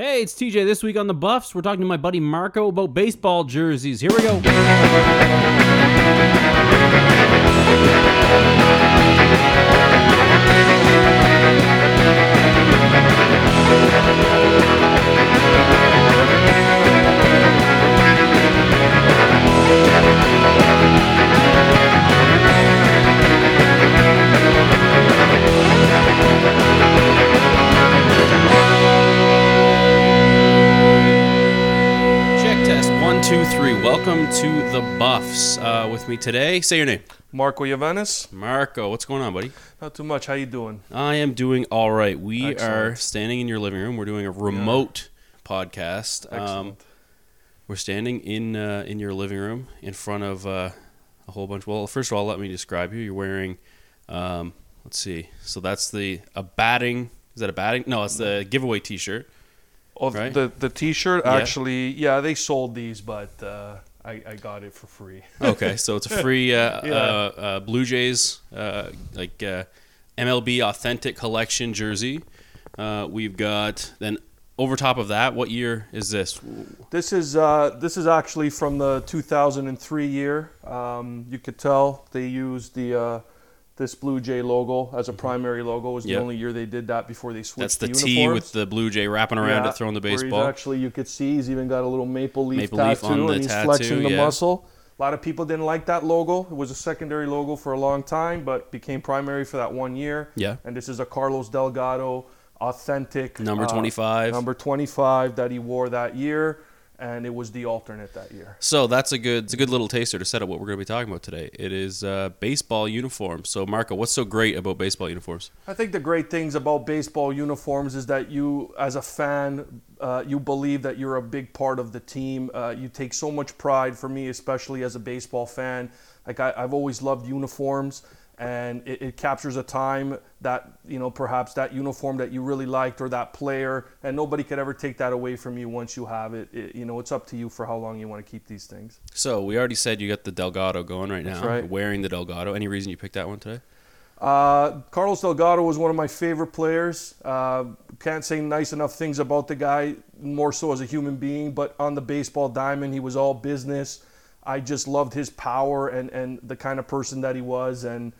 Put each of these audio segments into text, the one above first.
Hey, it's TJ. This week on the Buffs, we're talking to my buddy Marco about baseball jerseys. Here we go. Two, three. Welcome to the Buffs. Uh, with me today, say your name. Marco Yavanis. Marco, what's going on, buddy? Not too much. How you doing? I am doing all right. We are standing in your living room. We're doing a remote podcast. Um, Excellent. we're standing in uh, in your living room in front of uh, a whole bunch. Well, first of all, let me describe you. You're wearing, um, let's see. So that's the a batting. Is that a batting? No, it's the giveaway T-shirt. Oh, right? the the T-shirt Yeah. actually, yeah, they sold these, but uh, I I got it for free. Okay, so it's a free uh, Yeah. uh, uh, Blue Jays uh, like uh, MLB authentic collection jersey. Uh, we've got then over top of that. What year is this? This is uh, this is actually from the 2003 year. Um, you could tell they used the uh, this Blue Jay logo as a primary logo. Was the only year they did that before they switched. That's the to T with the Blue Jay wrapping around Yeah, it, throwing the baseball. actually, you could see he's even got a little maple leaf Maple leaf tattoo, on and he's tattoo, flexing the yeah. muscle. A lot of people didn't like that logo. It was a secondary logo for a long time, but became primary for that one year. Yeah. And this is a Carlos Delgado authentic Number uh, 25. Number 25 that he wore that year, and it was the alternate that year. So that's a good, it's a good little taster to set up what we're going to be talking about today. It is uh, baseball uniforms. So Marco, what's so great about baseball uniforms? I think the great things about baseball uniforms is that you, as a fan, uh, you believe that you're a big part of the team. Uh, you take so much pride. For me, especially as a baseball fan, like I, I've always loved uniforms, and it, it captures a time that you know perhaps that uniform that you really liked or that player, and nobody could ever take that away from you once you have it. it you know, it's up to you for how long you want to keep these things. So we already said you got the Delgado going right now. That's right. Wearing the Delgado. Any reason you picked that one today? Uh, Carlos Delgado was one of my favorite players. Uh, can't say nice enough things about the guy, more so as a human being, but on the baseball diamond, he was all business. I just loved his power and, and the kind of person that he was, and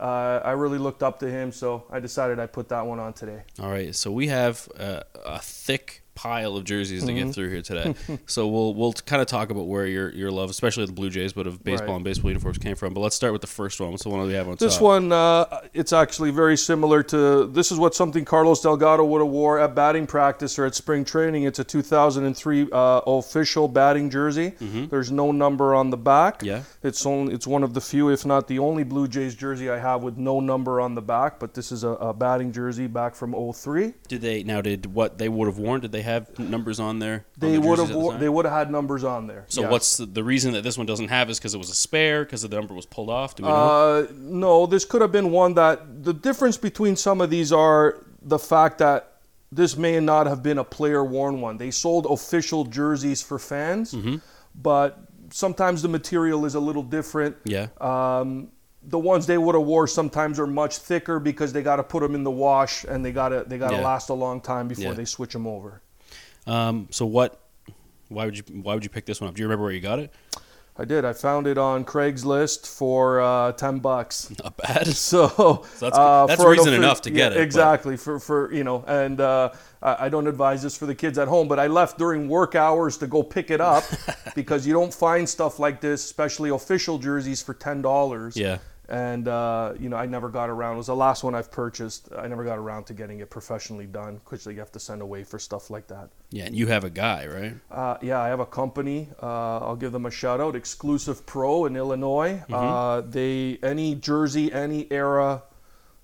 uh, I really looked up to him, so I decided I'd put that one on today. All right, so we have uh, a thick pile of jerseys to Mm-hmm. get through here today. so we'll we'll kind of talk about where your your love, especially the Blue Jays, but of baseball Right. and baseball uniforms came from. But let's start with the first one. What's the one we have on This top? one, uh, it's actually very similar to. This is what something Carlos Delgado would have wore at batting practice or at spring training. It's a 2003 uh, official batting jersey. There's no number on the back. Mm-hmm. Yeah. It's only. It's one of the few, if not the only, Blue Jays jersey I have with no number on the back. But this is a, a batting jersey back from 03. Did they now? Did what they would have worn? Did they have numbers on there? on They the would have. the wor- They would have had numbers on there. So yes. what's the, the reason that this one doesn't have is because it was a spare because the number was pulled off? Do we know? Uh, no, this could have been one that the difference between some of these are the fact that this may not have been a player worn one. They sold official jerseys for fans, Mm-hmm. but sometimes the material is a little different. yeah. Um, the ones they would have wore sometimes are much thicker because they got to put them in the wash and they got to they got to Yeah. last a long time before Yeah. they switch them over. Um. So what? Why would you Why would you pick this one up? Do you remember where you got it? I did. I found it on Craigslist for uh, ten bucks. Not bad. So, that's- uh, that's reason enough to get it, but- Exactly for for you know, and uh, I I don't advise this for the kids at home, but I left during work hours to go pick it up because you don't find stuff like this, especially official jerseys, for ten dollars. Yeah. And uh, you know, I never got around. It was the last one I've purchased. I never got around to getting it professionally done because you have to send away for stuff like that. Yeah. And you have a guy, right? Uh, yeah, I have a company. Uh, I'll give them a shout out. Exclusive Pro in Illinois. Mm-hmm. Uh, they any jersey, any era,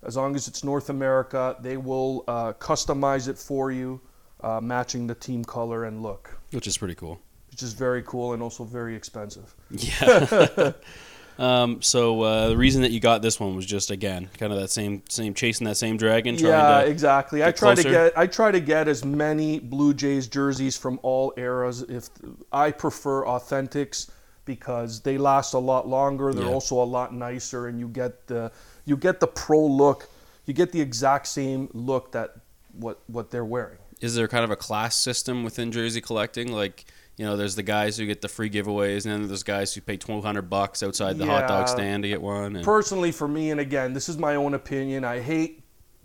as long as it's North America, they will uh, customize it for you, uh, matching the team color and look, Which is pretty cool. which is very cool and also very expensive. Yeah. um, so uh, the reason that you got this one was just again kind of that same same chasing that same dragon. Trying yeah, exactly. I try to get I try to get as many Blue Jays jerseys from all eras. If I prefer authentics because they last a lot longer. They're Yeah. also a lot nicer, and you get the you get the pro look. You get the exact same look that what what they're wearing. is there kind of a class system within jersey collecting? Like, you know, there's the guys who get the free giveaways, and then there's guys who pay twelve hundred bucks outside the hot dog stand to get one. And, Personally, for me, and again, this is my own opinion. I hate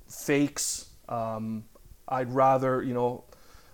fakes. Um, I'd rather, you know,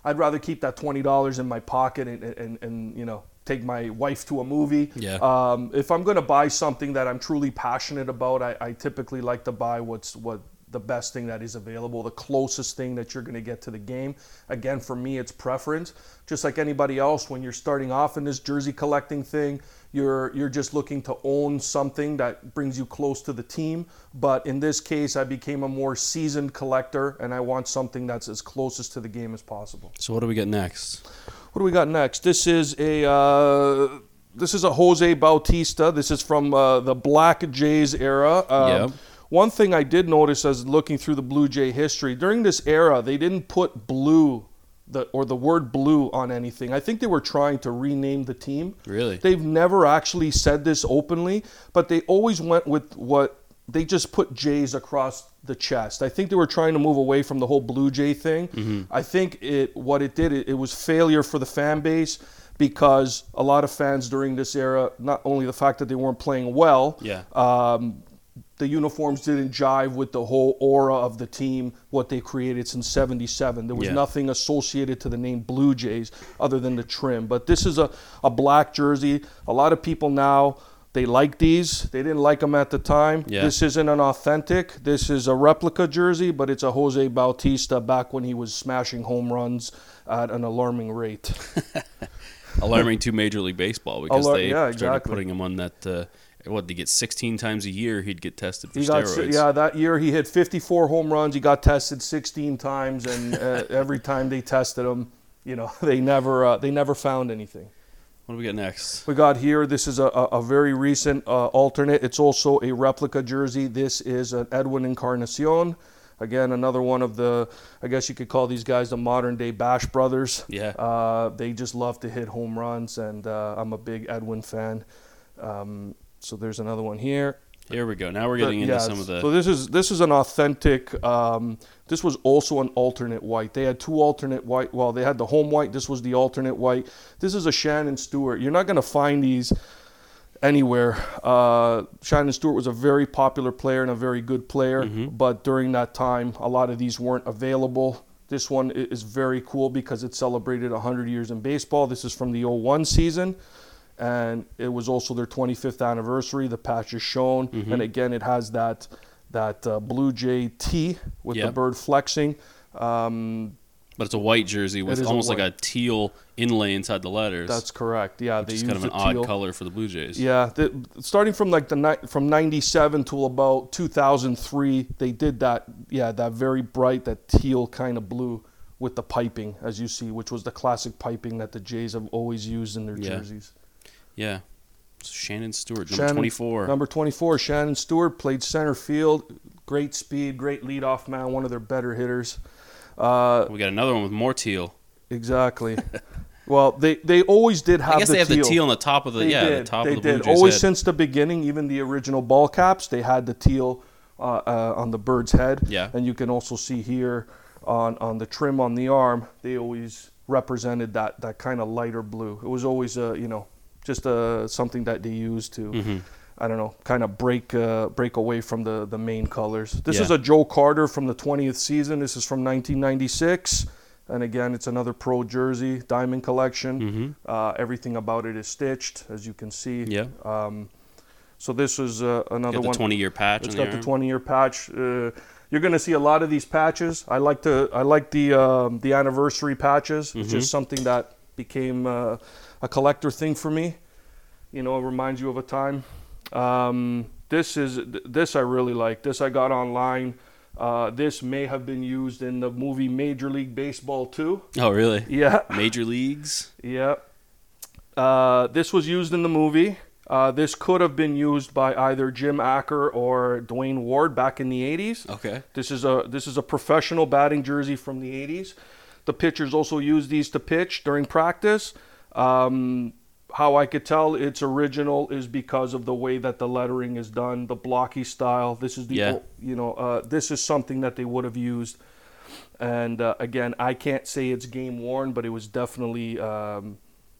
I'd rather keep that twenty dollars in my pocket and, and, and you know take my wife to a movie. Yeah. Um, if I'm going to buy something that I'm truly passionate about, I, I typically like to buy what's what the best thing that is available, the closest thing that you're going to get to the game. Again, for me, it's preference. Just like anybody else, when you're starting off in this jersey collecting thing, you're you're just looking to own something that brings you close to the team. But in this case, I became a more seasoned collector, and I want something that's as closest to the game as possible. so what do we get next? What do we got next? This is a uh, this is a Jose Bautista. This is from uh, the Black Jays era. Um, Yep. One thing I did notice as looking through the Blue Jay history during this era, they didn't put blue the or the word blue on anything. I think they were trying to rename the team. Really? They've never actually said this openly, but they always went with what they just put Jays across the chest. I think they were trying to move away from the whole Blue Jay thing. I think it what it did it, it was failure for the fan base because a lot of fans during this era, not only the fact that they weren't playing well, Yeah. um, the uniforms didn't jive with the whole aura of the team, what they created since 77. There was Yeah. nothing associated to the name Blue Jays other than the trim. But this is a, a black jersey. A lot of people now, they like these. They didn't like them at the time. Yeah. This isn't an authentic. This is a replica jersey, but it's a Jose Bautista back when he was smashing home runs at an alarming rate. Alarming to Major League Baseball because Alar- they yeah, started exactly. putting him on that. Uh, what they get 16 times a year, he'd get tested for He got, steroids. yeah, that year he hit 54 home runs. He got tested 16 times, and uh, every time they tested him, you know, they never uh, they never found anything. What do we get next? We got here. This is a, a, a very recent uh, alternate. It's also a replica jersey. This is an Edwin Encarnacion. Again, another one of the, I guess you could call these guys the modern day Bash brothers. Yeah. Uh, they just love to hit home runs, and uh, I'm a big Edwin fan. Um, so there's another one here. Here we go. Now we're getting The- into yeah, some of the. So this is this is an authentic. Um, this was also an alternate white. They had two alternate white. Well, they had the home white. This was the alternate white. This is a Shannon Stewart. You're not going to find these anywhere. Uh, Shannon Stewart was a very popular player and a very good player, Mm-hmm. but during that time, a lot of these weren't available. This one is very cool because it celebrated 100 years in baseball. This is from the 01 season, and it was also their 25th anniversary. The patch is shown, Mm-hmm. and again, it has that that uh, Blue Jay T with the bird flexing. Um, but it's a white jersey with is a almost like a teal inlay inside the letters. that's correct. Yeah, they used kind of an odd teal. color for the Blue Jays. Yeah, starting from like the ni- from '97 till about 2003, they did that. Yeah, that very bright, that teal kind of blue with the piping, as you see, which was the classic piping that the Jays have always used in their Yeah. jerseys. Yeah. Shannon Stewart, number Shannon- 24. Number 24, Shannon Stewart played center field. Great speed, great leadoff man, one of their better hitters. Uh, we got another one with more teal. exactly. well, they, they always did have I guess the they have teal. the teal on the top of the They yeah, did. the top they of the Blue did. Jays Always head. since the beginning, even the original ball caps, they had the teal uh, uh, on the bird's head. Yeah. And you can also see here on, on the trim on the arm, they always represented that, that kind of lighter blue. It was always, uh, you know, just uh, something that they use to, Mm-hmm. I don't know, kind of break uh, break away from the, the main colors. This Yeah. is a Joe Carter from the 20th season. This is from 1996. And again, it's another pro jersey, diamond collection. Mm-hmm. Uh, everything about it is stitched, as you can see. Yeah. Um, so this is uh, another one. 20 year patch It's got the arm. 20 year patch. Uh, you're going to see a lot of these patches. I like to. I like the um, the anniversary patches. It's Mm-hmm. just something that became uh, a collector thing for me. You know, it reminds you of a time. Um, this is this I really like. This I got online. Uh, this may have been used in the movie Major League Baseball too. Oh, really? Yeah. Major leagues? Yep. Uh, this was used in the movie. Uh, this could have been used by either Jim Acker or Duane Ward back in the 80s. Okay. This is a this is a professional batting jersey from the 80s. The pitchers also use these to pitch during practice. Um, how I could tell it's original is because of the way that the lettering is done, the blocky style. This is the Yeah. you know uh, this is something that they would have used. And uh, again, I can't say it's game worn, but it was definitely um,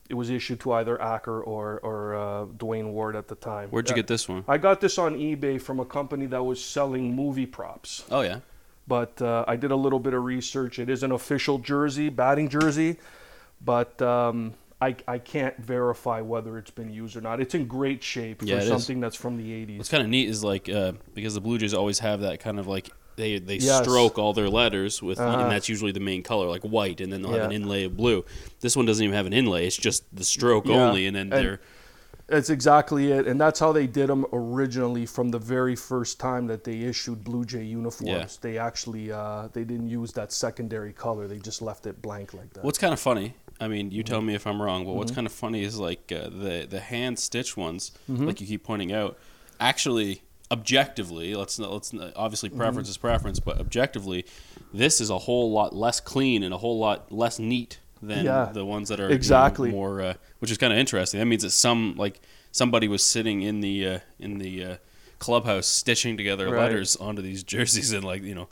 it was issued to either Acker or or uh, Duane Ward at the time. Where'd you Uh, get this one? I got this on eBay from a company that was selling movie props. Oh yeah. But uh, I did a little bit of research. It is an official jersey, batting jersey, but um, I, I can't verify whether it's been used or not. It's in great shape for Yeah, is. something that's from the 80s. What's kind of neat is like uh, because the Blue Jays always have that kind of like they they Yes. stroke all their letters with Uh-huh. and that's usually the main color like white and then they'll have an inlay of blue. This one doesn't even have an inlay; it's just the stroke Yeah. only, and then And- they're That's exactly it, and that's how they did them originally from the very first time that they issued Blue Jay uniforms. They actually uh, they didn't use that secondary color; they just left it blank like that. What's kind of funny, I mean, you Mm-hmm. tell me if I'm wrong, but what's kind of funny is like uh, the the hand stitch ones, Mm-hmm. like you keep pointing out, actually objectively, let's not, let's not, obviously Mm-hmm. preference is preference, but objectively, this is a whole lot less clean and a whole lot less neat than Yeah, the ones that are you know, exactly. more, uh, which is kind of interesting. That means that some like somebody was sitting in the uh, in the uh, clubhouse stitching together Right. letters onto these jerseys, and like you know,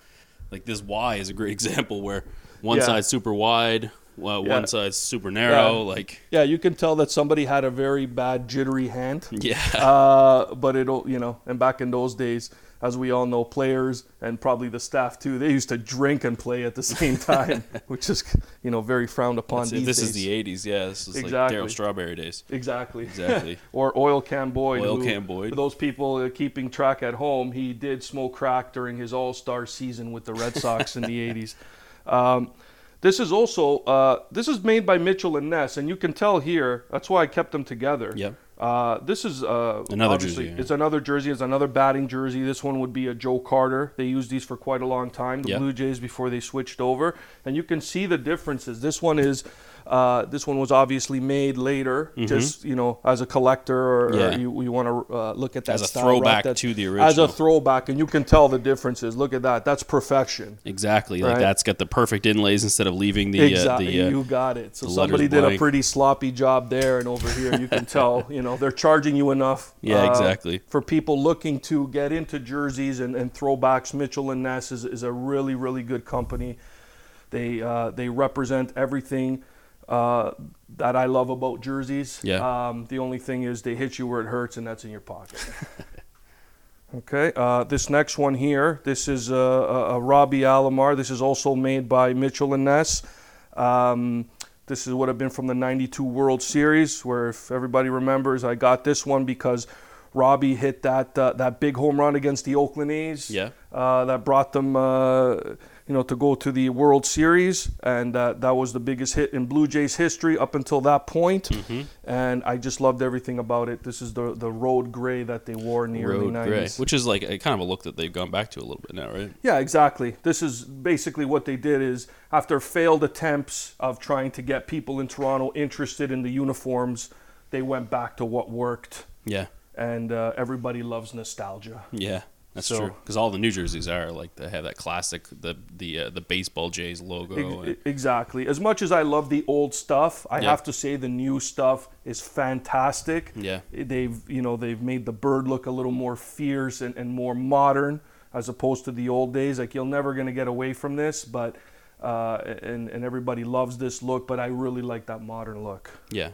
like this Y is a great example where one Yeah. side's super wide, well, Yeah. one side's super narrow. Yeah. Like, yeah, you can tell that somebody had a very bad jittery hand. yeah, uh, but it'll you know and back in those days as we all know players and probably the staff too they used to drink and play at the same time which is you know very frowned upon this days is the '80s. Yeah, this is Exactly. like Darryl Strawberry days. exactly Exactly. or oil can boyd Oil who- Can Boyd. for those people uh, keeping track at home he did smoke crack during his all-star season with the red sox in the 80s um, this is also uh, this is made by mitchell and ness and you can tell here that's why i kept them together Yep. uh, this is uh, Another obviously- jersey, yeah. It's another jersey. It's another batting jersey. This one would be a Joe Carter. They used these for quite a long time. The Yeah. Blue Jays before they switched over, and you can see the differences. This one is. Uh, this one was obviously made later, just you know, as a collector, or, Mm-hmm. Yeah. or you, you want to uh, look at that As a throwback that- to the original. As a throwback, and you can tell the differences. Look at that. That's perfection. Exactly. Like that's got the perfect inlays instead of leaving the exactly. uh, the. Uh, you got it. So somebody did a pretty sloppy job there, and over here you can tell, you know, they're charging you enough. Yeah, uh, exactly. For people looking to get into jerseys and, and throwbacks, Mitchell and Ness is, is a really, really good company. They uh, they represent everything uh, that I love about jerseys. Yeah. Um, the only thing is they hit you where it hurts, and that's in your pocket. Okay, uh, this next one here, this is a, a, a Robbie Alomar. This is also made by Mitchell and Ness. Um, this is would have been from the '92 World Series, where if everybody remembers, I got this one because Robbie hit that uh, that big home run against the Oakland A's. Yeah. Uh, that brought them, uh, you know, to go to the World Series, and uh, that was the biggest hit in Blue Jays history up until that point. Mm-hmm. And I just loved everything about it. This is the the road gray that they wore in the early Road gray, '90s. which is like a kind of a look that they've gone back to a little bit now, right? Yeah, exactly. This is basically what they did is after failed attempts of trying to get people in Toronto interested in the uniforms, they went back to what worked, Yeah, and uh, everybody loves nostalgia. yeah, that's So- true. Because all the New Jerseys are like they have that classic the the uh, the baseball Jays logo. Ex- and- exactly. As much as I love the old stuff, I Yeah. have to say the new stuff is fantastic. yeah, They've you know they've made the bird look a little more fierce and, and more modern as opposed to the old days. Like you're never gonna get away from this, but uh, and and everybody loves this look, but I really like that modern look. yeah,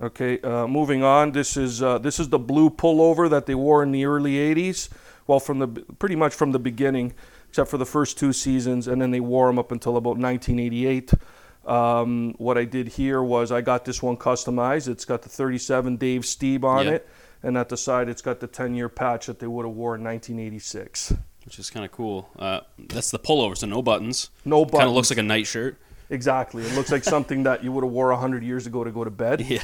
Okay, uh, moving on. This is uh, this is the blue pullover that they wore in the early '80s. Well, from the pretty much from the beginning, except for the first two seasons, and then they wore them up until about 1988. Um, what I did here was I got this one customized. It's got the 37 Dave Stieb on Yeah. it, and at the side it's got the 10-year patch that they would have wore in 1986. which is kind of cool. Uh, that's the pullover, so no buttons. No buttons. Kind of looks like a nightshirt. Exactly. It looks like something that you would have wore 100 years ago to go to bed. Yeah,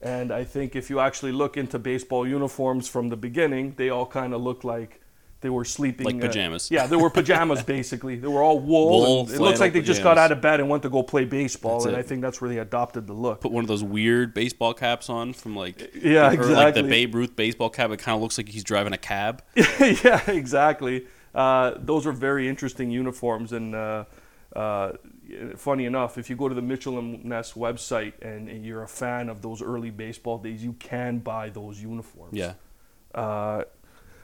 And I think if you actually look into baseball uniforms from the beginning, they all kind of look like they were sleeping Like uh, pajamas. yeah, they were pajamas basically. They were all wool. Wool, it looks like they flannel just got out of bed and went to go play baseball. That's and it. I think that's where they adopted the look. put one of those weird baseball caps on from like Yeah, or like the. Babe Ruth baseball cap. It kind of looks like he's driving a cab. yeah, exactly. Uh, those are very interesting uniforms. And uh, uh, funny enough, if you go to the Mitchell and Ness website and, you're a fan of those early baseball days, you can buy those uniforms. Yeah, Uh,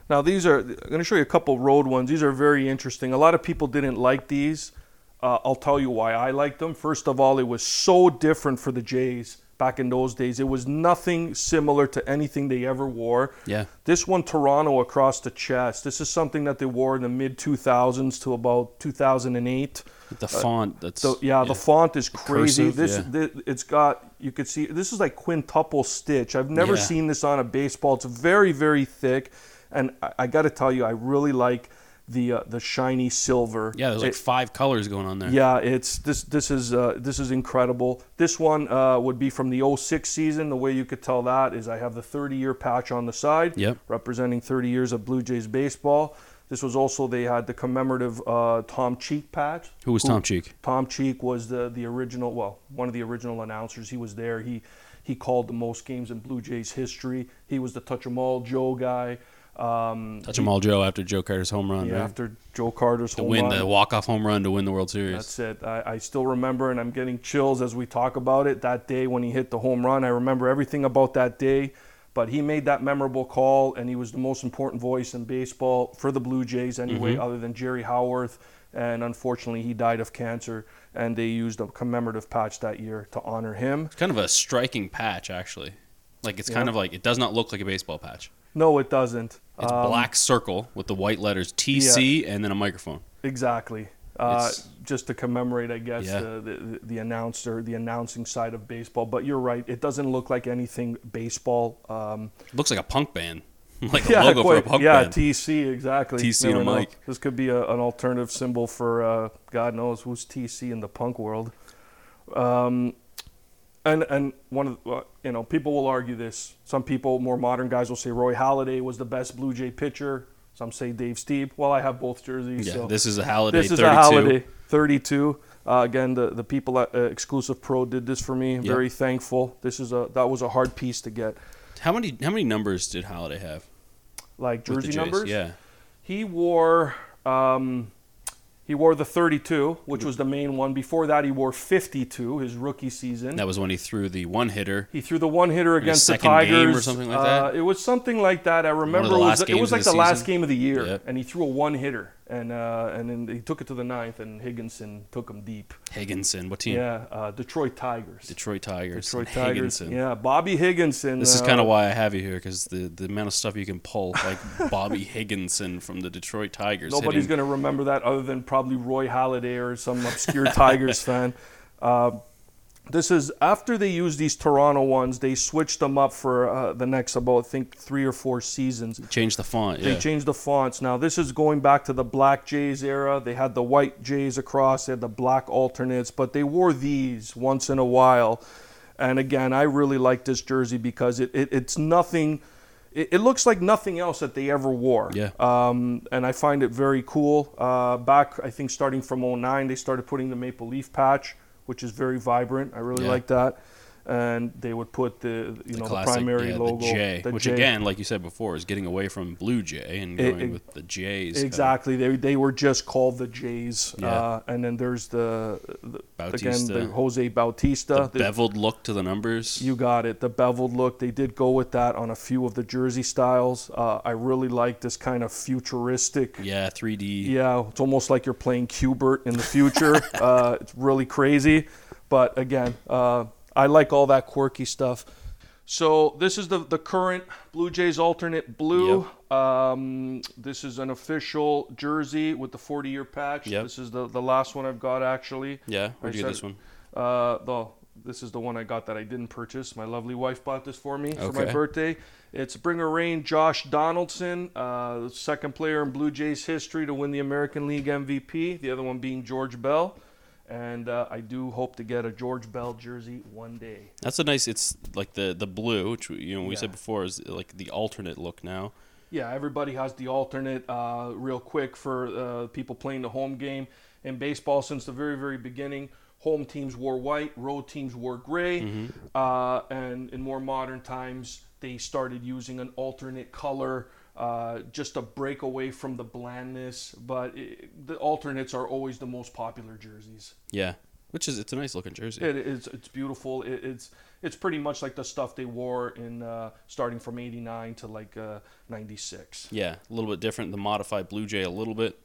Now these are. I'm going to show you a couple road ones. These are very interesting. A lot of people didn't like these. Uh, I'll tell you why I liked them. First of all, it was so different for the Jays back in those days. It was nothing similar to anything they ever wore. Yeah. This one, Toronto across the chest. This is something that they wore in the mid 2000s to about 2008. The font. That's So yeah, the font is crazy. cursive, this, yeah. thi- it's got you could see this is like quintuple stitch. I've never Yeah. seen this on a baseball. It's very very thick, and I, I got to tell you, I really like the uh, the shiny silver. yeah. There's like It- five colors going on there. yeah, it's this. This is uh, this is incredible. This one uh, would be from the 06 season. The way you could tell that is I have the 30 year patch on the side, Yep. representing 30 years of Blue Jays baseball. This was also they had the commemorative uh, Tom Cheek patch. Who was Tom Cheek? Tom Cheek was the the original, well, one of the original announcers. He was there. He he called the most games in Blue Jays history. He was the touch 'em all Joe guy. Um, Touch 'em all Joe after Joe Carter's home run. yeah, right? after Joe Carter's home run to home win run. the walk off home run to win the World Series. That's it. I, I still remember, and I'm getting chills as we talk about it. That day when he hit the home run, I remember everything about that day. But he made that memorable call, and he was the most important voice in baseball for the Blue Jays, anyway, Mm-hmm. other than Jerry Howarth. And unfortunately, he died of cancer, and they used a commemorative patch that year to honor him. It's kind of a striking patch, actually. Like it's kind of like it does not look like a baseball patch. No, it doesn't. It's Um, black circle with the white letters TC and then a microphone. Exactly. Uh, just to commemorate, I guess, Yeah. the, the the announcer, the announcing side of baseball. But you're right; it doesn't look like anything baseball. Um, It looks like a punk band, like a yeah, logo for a punk yeah, band. Yeah, TC exactly. TC and a mic. This could be a, an alternative symbol for uh, God knows who's TC in the punk world. Um, and and one of the, you know people will argue this. Some people, more modern guys, will say Roy Halladay was the best Blue Jay pitcher. Some say Dave Stieb. Well, I have both jerseys. yeah, so this is a Halladay. this is 32. a Halladay 32 uh, again the, the people at uh, exclusive pro did this for me Yep. very thankful this is a that was a hard piece to get How many how many numbers did Halladay have? like jersey numbers Yeah. he wore um, he wore the 32 which was the main one before that he wore 52 his rookie season That was when he threw the one hitter. he threw the one hitter against the Tigers or something like Uh, that? it was something like that. I remember the it was, it was like the the, last game of the year, Yep. and he threw a one hitter, and uh, and then he took it to the ninth, and Higginson took him deep. Higginson. What team? Yeah, uh, Detroit Tigers. Detroit Tigers. Detroit Tigers. Higginson. Yeah, Bobby Higginson. This is uh, kind of why I have you here because the, the amount of stuff you can pull, like Bobby Higginson from the Detroit Tigers. Nobody's going to remember that other than probably Roy Halladay or some obscure Tigers fan. This is after they used these Toronto ones, they switched them up for uh, the next about I think three or four seasons. change the font. They Yeah. changed the fonts. Now this is going back to the black Jays era. They had the white Jays across, they had the black alternates, but they wore these once in a while. And again, I really like this jersey because it, it it's nothing. It, it looks like nothing else that they ever wore. Yeah. Um, and I find it very cool. Uh, back, I think starting from 09, they started putting the maple leaf patch, which is very vibrant. I really Yeah. like that. And they would put the you the know classic, the primary yeah, logo, the J, the which J. again, like you said before, is getting away from Blue Jay and going it- with the Jays. Exactly. They, they were just called the Jays. Yeah. Uh, and then there's the, the again the Jose Bautista. The beveled look to the numbers. you got it. The beveled look. They did go with that on a few of the jersey styles. Uh, I really like this kind of futuristic. yeah, 3D. Yeah, it's almost like you're playing Q*bert in the future. uh, it's really crazy. But again, uh, I like all that quirky stuff. So this is the, the current Blue Jays alternate blue. Um, this is an official jersey with the 40 year patch. Yep. This is the, the last one I've got actually. Yeah, where'd I you get this one? Uh, the this is the one I got that I didn't purchase. My lovely wife bought this for me for my birthday. It's Bringer Rain Josh Donaldson, uh, the second player in Blue Jays history to win the American League MVP. The other one being George Bell, and uh, I do hope to get a George Bell jersey one day. That's a nice. It's like the the blue, which you know we Yeah. said before is like the alternate look now. Yeah, everybody has the alternate. Uh, real quick for uh, people playing the home game in baseball, since the very very beginning, home teams wore white, road teams wore gray, uh, and in more modern times, they started using an alternate color. Uh, just to break away from the blandness, but it, the alternates are always the most popular jerseys. Yeah, which is it's a nice looking jersey. It is. It's beautiful. It, it's it's pretty much like the stuff they wore in uh, starting from '89 to like '96. yeah, a little bit different. The modified Blue Jay a little bit,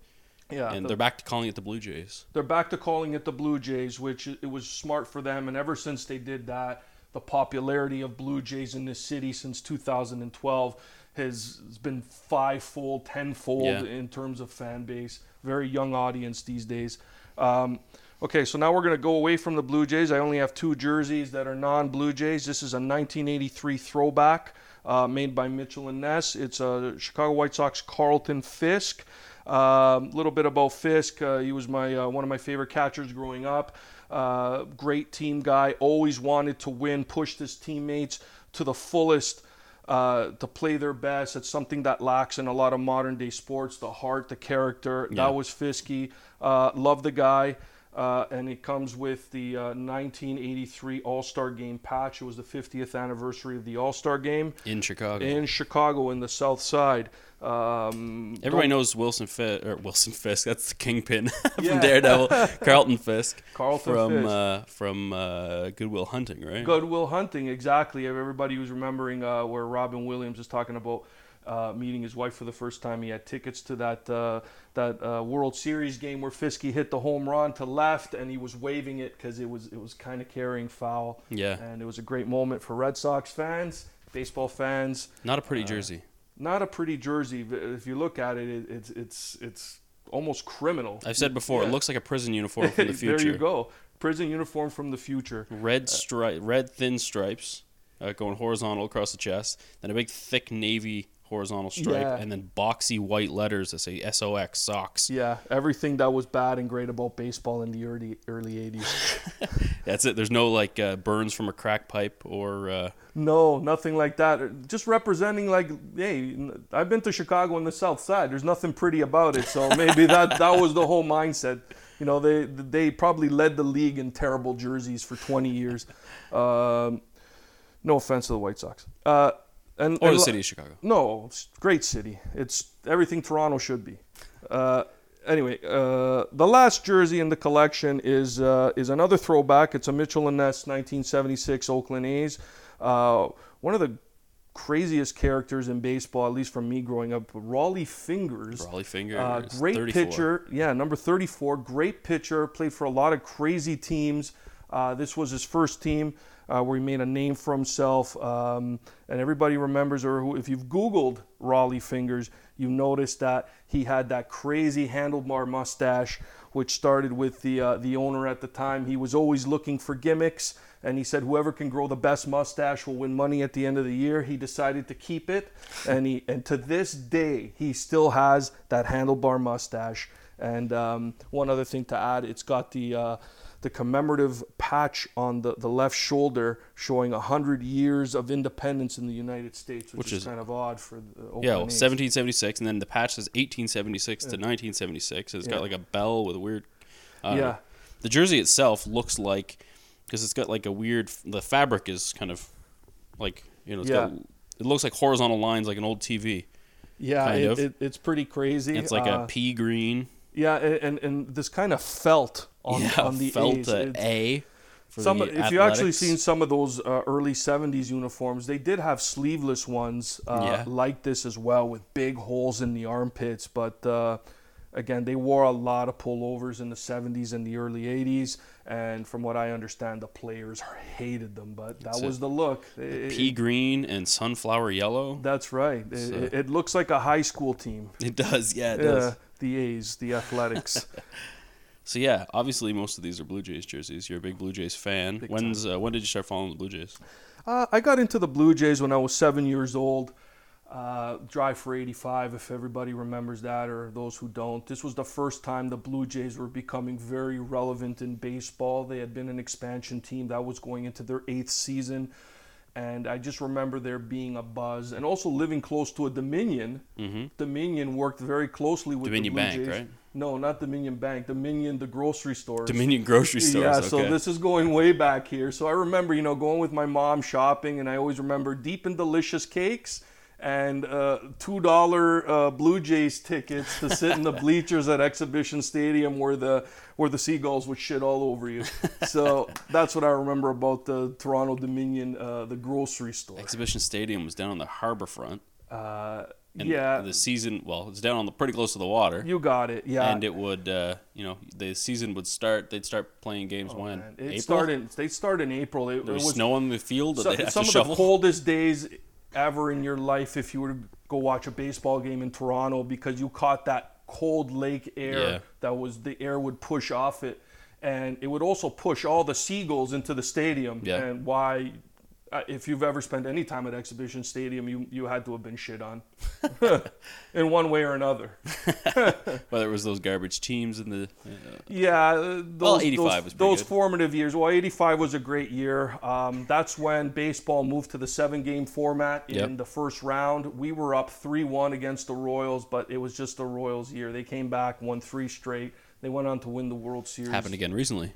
yeah, and the- they're back to calling it the Blue Jays. they're back to calling it the Blue Jays, which it was smart for them. And ever since they did that, the popularity of Blue Jays in this city since 2012 has, been fivefold, tenfold Yeah. in terms of fan base. Very young audience these days. Um, okay, so now we're going to go away from the Blue Jays. I only have two jerseys that are non-Blue Jays. This is a 1983 throwback uh, made by Mitchell and Ness. It's a Chicago White Sox Carlton Fisk. A little bit about Fisk. Uh, he was my uh, one of my favorite catchers growing up. Uh, great team guy. Always wanted to win. Pushed his teammates to the fullest uh, to play their best. It's something that lacks in a lot of modern day sports. The heart, the character. Yeah. That was Fisky. Uh, love the guy. Uh, and it comes with the uh, 1983 All Star Game patch. It was the 50th anniversary of the All Star Game In Chicago, in Chicago in the South Side. Um, everybody knows Wilson Fisk or Wilson Fisk. That's the kingpin from Yeah. Daredevil. Carlton Fisk Carlton from Fisk. uh, from uh, Good Will Hunting, right? Good Will Hunting, exactly. Everybody was remembering uh, where Robin Williams is talking about uh, meeting his wife for the first time. He had tickets to that uh, that uh, World Series game where Fisky hit the home run to left, and he was waving it because it was it was kind of carrying foul, Yeah, and it was a great moment for Red Sox fans, baseball fans. not a uh, pretty jersey. Not a pretty jersey. If you look at it, it it's it's it's almost criminal. I've said before, Yeah. it looks like a prison uniform from the future. there you go. Prison uniform from the future. Red stri- red thin stripes uh, going horizontal across the chest, then a big thick navy horizontal stripe, Yeah. and then boxy white letters that say SOX socks. Yeah, everything that was bad and great about baseball in the early early '80s. That's it. There's no like uh, burns from a crack pipe or uh, No, nothing like that. Just representing like, hey, I've been to Chicago on the South Side. There's nothing pretty about it. So maybe that that was the whole mindset. You know, they they probably led the league in terrible jerseys for 20 years. Um, no offense to the White Sox. Uh, and, or and the city of Chicago. No, it's a great city. It's everything Toronto should be. Uh, anyway, uh, the last jersey in the collection is uh, is another throwback. It's a Mitchell and Ness 1976 Oakland A's. Uh, one of the craziest characters in baseball, at least from me growing up, Rollie Fingers. Rollie Fingers. Uh, great 34. pitcher. Yeah, number 34. Great pitcher. Played for a lot of crazy teams. Uh, this was his first team uh, where he made a name for himself. Um, and everybody remembers, or if you've Googled Rollie Fingers, you notice that he had that crazy handlebar mustache, which started with the, uh, the owner at the time. He was always looking for gimmicks. And he said, whoever can grow the best mustache will win money at the end of the year. He decided to keep it, and he and to this day he still has that handlebar mustache. And um, one other thing to add, it's got the uh, the commemorative patch on the, the left shoulder showing hundred years of independence in the United States, which, Which is, is- kind of odd for the Oakland Yeah, well, 1776, and then the patch says 1876 to 1976. and It's Yeah. got like a bell with a weird. Don't Yeah. The jersey itself looks like because it's got like a weird. The fabric is kind of like you know. It's Yeah. got, it looks like horizontal lines like an old TV. Yeah, kind it, of. It, it's pretty crazy. It's like Uh, a pea green. yeah, and, and this kind of felt on, yeah, on the A's. A. Some, if you actually seen some of those uh, early '70s uniforms, they did have sleeveless ones uh, Yeah. like this as well, with big holes in the armpits. But uh, again, they wore a lot of pullovers in the '70s and the early '80s, and from what I understand, the players hated them. But that That's was it. the look. It- pea green and sunflower yellow. that's right. It, So- it- looks like a high school team. It does, yeah, it does. the A's, the Athletics. So yeah, obviously most of these are Blue Jays jerseys. You're a big Blue Jays fan. Big When's uh, when did you start following the Blue Jays? Uh, I got into the Blue Jays when I was seven years old. Uh, Drive for 85, if everybody remembers that, or those who don't. This was the first time the Blue Jays were becoming very relevant in baseball. They had been an expansion team that was going into their eighth season. And I just remember there being a buzz. And also living close to a Dominion. Mm-hmm. Dominion worked very closely with Dominion Bank, Jays. right? No, not Dominion Bank. Dominion, the grocery store. Dominion grocery stores. Yeah, okay. so this is going way back here. So I remember, you know, going with my mom shopping, and I always remember deep and delicious cakes and uh, two dollar uh, Blue Jays tickets to sit in the bleachers at Exhibition Stadium where the where the seagulls would shit all over you. So that's what I remember about the Toronto Dominion, uh, the grocery store. Exhibition Stadium was down on the harbor front. Uh, And yeah, The season, well, it's down on the pretty close to the water. you got it. Yeah, and it would, uh, you know, the season would start. They'd start playing games when Oh, It April. started. They start in April. It, There was, was snow on the field that so- they had some of shovel. the coldest days ever in your life if you were to go watch a baseball game in Toronto because you caught that cold lake air Yeah. that was the air would push off it, and it would also push all the seagulls into the stadium. Yeah. And why? Uh, If you've ever spent any time at Exhibition Stadium, you you had to have been shit on, in one way or another. Whether it was those garbage teams in the, uh, Yeah, uh, those, 85 those, was pretty those good. formative years. Well, 85 was a great year. Um, that's when baseball moved to the seven game format in Yep. the first round. We were up 3 1 against the Royals, but it was just the Royals' year. They came back, won three straight. They went on to win the World Series. happened again recently.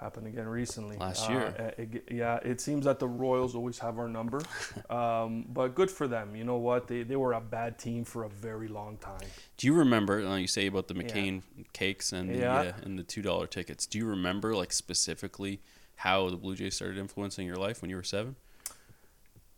Happened again recently. Last Uh, year. uh, it- yeah, it seems that the Royals always have our number. um, but good for them. You know what? They, they were a bad team for a very long time. Do you remember? Uh, you say about the McCain cakes and the Yeah. uh, and the two dollar tickets. Do you remember like specifically how the Blue Jays started influencing your life when you were seven?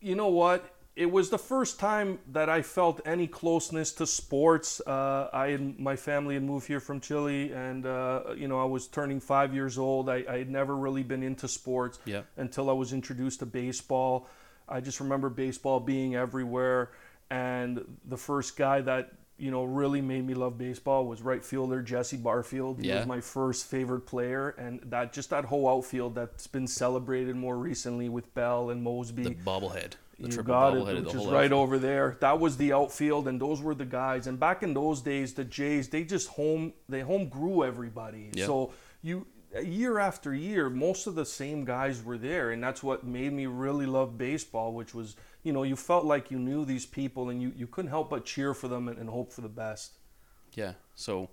you know what? It was the first time that I felt any closeness to sports. Uh, I had, my family had moved here from Chile, and uh, you know I was turning five years old. I, I had never really been into sports Yep. until I was introduced to baseball. I just remember baseball being everywhere, and the first guy that you know really made me love baseball was right fielder Jesse Barfield. He was my first favorite player, and that just that whole outfield that's been celebrated more recently with Bell and Moseby. The bobblehead, the You got it, which is right over there. That was the outfield, and those were the guys. And back in those days, the Jays they just home they home grew everybody. Yeah. So you year after year, most of the same guys were there, and that's what made me really love baseball. Which was you know you felt like you knew these people, and you, you couldn't help but cheer for them and, and hope for the best. Yeah. So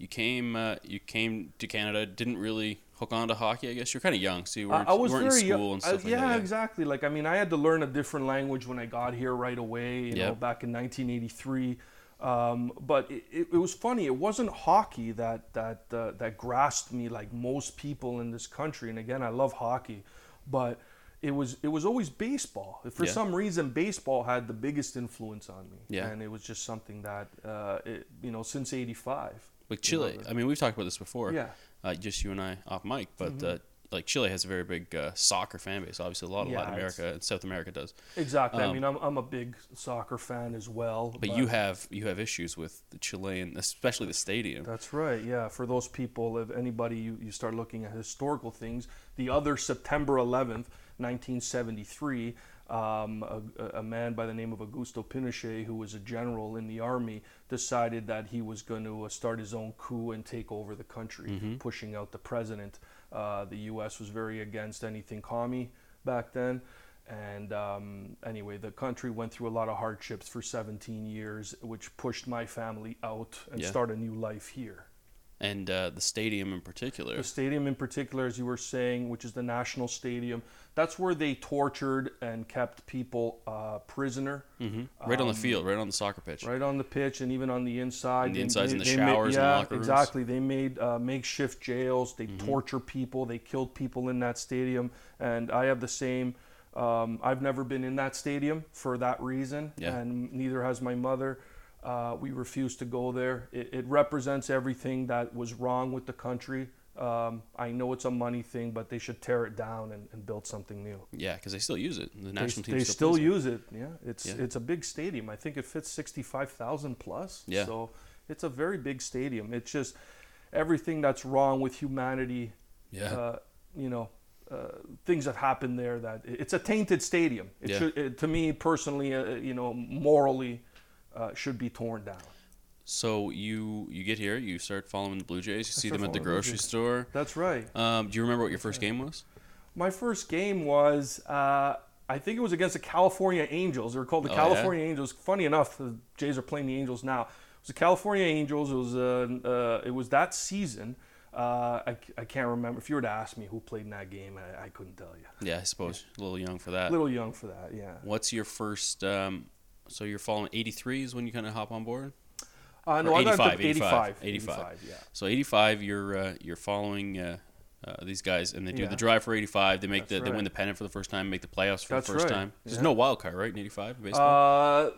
you came uh, you came to Canada, didn't really hook on to hockey. I guess you're kind of young, so you weren't, I, was you weren't very in young. school and I- stuff like yeah, that. exactly. Like I mean, I had to learn a different language when I got here right away. You know, back in 1983. Um, but it, it, it was funny. It wasn't hockey that that uh, that grasped me like most people in this country. And again, I love hockey, but it was it was always baseball. For Yeah. some reason, baseball had the biggest influence on me. Yeah. and it was just something that uh, it, you know since '85. Like Chile. I mean, we've talked about this before. Yeah. Uh, just you and I off mic, but uh, like Chile has a very big uh, soccer fan base. Obviously, a lot of Yeah, Latin America and South America does. Exactly. I Um, mean, I'm, I'm a big soccer fan as well. But you have you have issues with the Chilean, especially the stadium. That's right. Yeah. For those people, if anybody you, you start looking at historical things, the other September 11th, 1973, um, a, a man by the name of Augusto Pinochet, who was a general in the army, decided that he was going to uh, start his own coup and take over the country, pushing out the president. Uh, the U.S. was very against anything commie back then. And um, anyway, the country went through a lot of hardships for 17 years, which pushed my family out and Yeah. start a new life here. And uh, the stadium in particular. The stadium, in particular, as you were saying, which is the National Stadium, that's where they tortured and kept people uh, prisoner. hmm Right on the field, right on the soccer pitch. Right on the pitch and even on the inside. And the insides and the they ma- showers and yeah, locker rooms. exactly. They made uh, makeshift jails. They Mm-hmm. torture people. They killed people in that stadium. And I have the same. Um, I've never been in that stadium for that reason, Yeah. and neither has my mother. Uh, we refuse to go there. It, it represents everything that was wrong with the country. Um, I know it's a money thing, but they should tear it down and, and build something new. Yeah, because they still use it. The They, national team they still, still plays it. use it. Yeah, it's Yeah. it's a big stadium. I think it fits sixty five thousand plus. Yeah. So it's a very big stadium. It's just everything that's wrong with humanity. Yeah. Uh, you know, uh, things have happened there that it's a tainted stadium. It Yeah. should, it, to me personally, uh, you know, morally, uh, should be torn down. So you you get here, you start following the Blue Jays. You see them at the following the grocery store. That's right. Um, do you remember what your first game was? My first game was, uh, I think it was against the California Angels. They were called the Oh, California Angels. Funny enough, the Jays are playing the Angels now. It was the California Angels. It was, uh, uh, it was that season. Uh, I, I can't remember. If you were to ask me who played in that game, I, I couldn't tell you. Yeah, I suppose a little young for that. A little young for that, yeah. What's your first um, so you're following 83 is when you kind of hop on board. Uh, no, Or I got 85, 85, 85. 85, yeah. So 85, you're uh, you're following uh, uh, these guys, and they do Yeah. the drive for 85. They make That's the they win the pennant for the first time, make the playoffs for That's the first right. time. There's Yeah. no wild card, right? In 85 in baseball, Uh,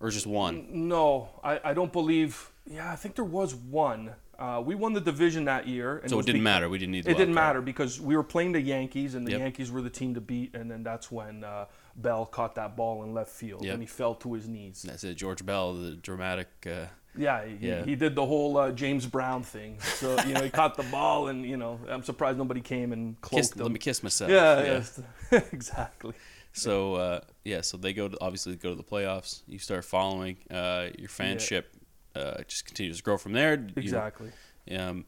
or just one. no, I, I don't believe. Yeah, I think there was one. Uh, we won the division that year. And So it was didn't matter. We didn't need. It didn't card. matter because we were playing the Yankees, and the Yep. Yankees were the team to beat. And then that's when uh, Bell caught that ball in left field, Yep. and he fell to his knees. That's it. George Bell, the dramatic. Uh, Yeah, he, Yeah. he did the whole uh, James Brown thing. So you know, he caught the ball, and you know, I'm surprised nobody came and cloaked kiss, him. let me kiss myself. yeah, yes, exactly. So uh, yeah, so they go to obviously go to the playoffs. You start following. Uh, your fanship uh, just continues to grow from there. You- Exactly. um,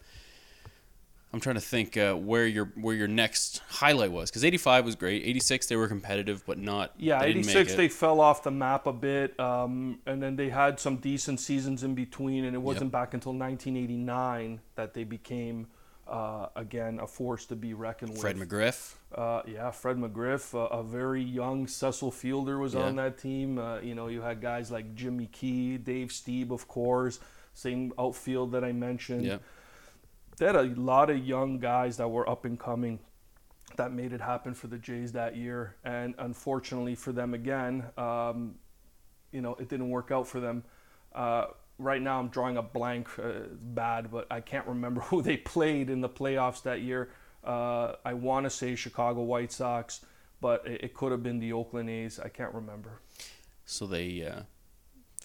I'm trying to think uh, where your where your next highlight was because 85 was great. 86 they were competitive, but not. Yeah, they didn't make 86 it. they fell off the map a bit, um, and then they had some decent seasons in between, and it wasn't back until 1989 that they became uh, again a force to be reckoned with. Fred McGriff. Uh, yeah, Fred McGriff, a very young Cecil Fielder was on that team. Uh, you know, you had guys like Jimmy Key, Dave Stieb, of course, same outfield that I mentioned. Yeah. They had a lot of young guys that were up and coming that made it happen for the Jays that year. And unfortunately for them again, um, you know, it didn't work out for them. Uh, right now, I'm drawing a blank. Uh, bad, but I can't remember who they played in the playoffs that year. Uh, I want to say Chicago White Sox, but it, it could have been the Oakland A's. I can't remember. So they. Uh,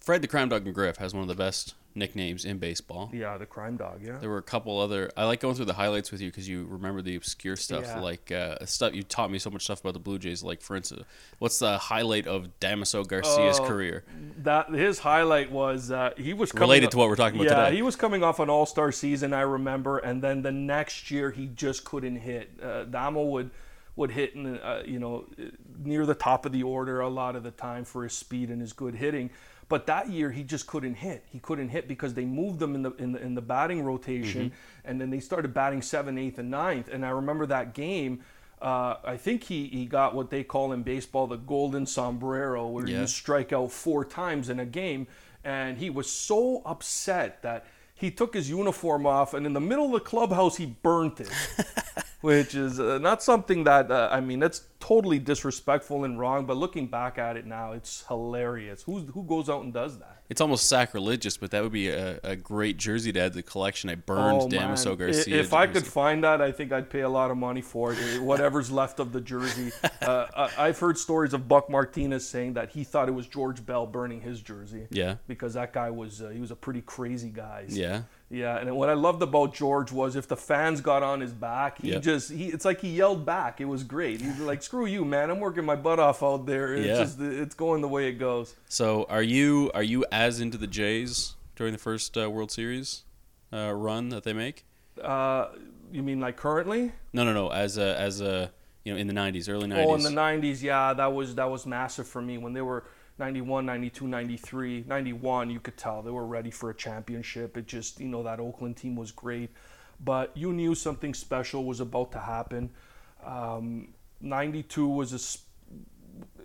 Fred the Crime Dog McGriff has one of the best nicknames in baseball. Yeah, the crime dog. Yeah. There were a couple other. I like going through the highlights with you because you remember the obscure stuff, Yeah. like uh, stuff you taught me so much stuff about the Blue Jays. Like for instance, what's the highlight of Damaso Garcia's Oh, career? That his highlight was uh, he was coming Related up- to what we're talking about yeah, today. he was coming off an All Star season, I remember, and then the next year he just couldn't hit. Uh, Damo would would hit in, uh, you know near the top of the order a lot of the time for his speed and his good hitting. But that year he just couldn't hit. He couldn't hit because they moved him in the in the, in the batting rotation, and then they started batting seventh, eighth, and ninth. And I remember that game. Uh, I think he, he got what they call in baseball the golden sombrero, where Yeah. you strike out four times in a game. And he was so upset that he took his uniform off, and in the middle of the clubhouse, he burnt it. Which is uh, not something that, uh, I mean, that's totally disrespectful and wrong, but looking back at it now, it's hilarious. Who's, who goes out and does that? It's almost sacrilegious, but that would be a, a great jersey to add to the collection. I burned Oh, Damaso Garcia. If I could find that, I think I'd pay a lot of money for it. eh, Whatever's left of the jersey. Uh, I- I've heard stories of Buck Martinez saying that he thought it was George Bell burning his jersey. Yeah. Because that guy was uh, he was a pretty crazy guy. Yeah. Yeah, and what I loved about George was if the fans got on his back, he Yep. just he it's like he yelled back. It was great. He's like, "Screw you, man! I'm working my butt off out there. It's Yeah. just it's going the way it goes." So are you are you as into the Jays during the first uh, World Series uh, run that they make? Uh, you mean like currently? No, no, no. As a as a you know in the '90s, early '90s. Oh, in the 90s, yeah, that was that was massive for me when they were 91, 92, 93, 91, you could tell they were ready for a championship. It just, you know, that Oakland team was great, but you knew something special was about to happen. Um, 92 was a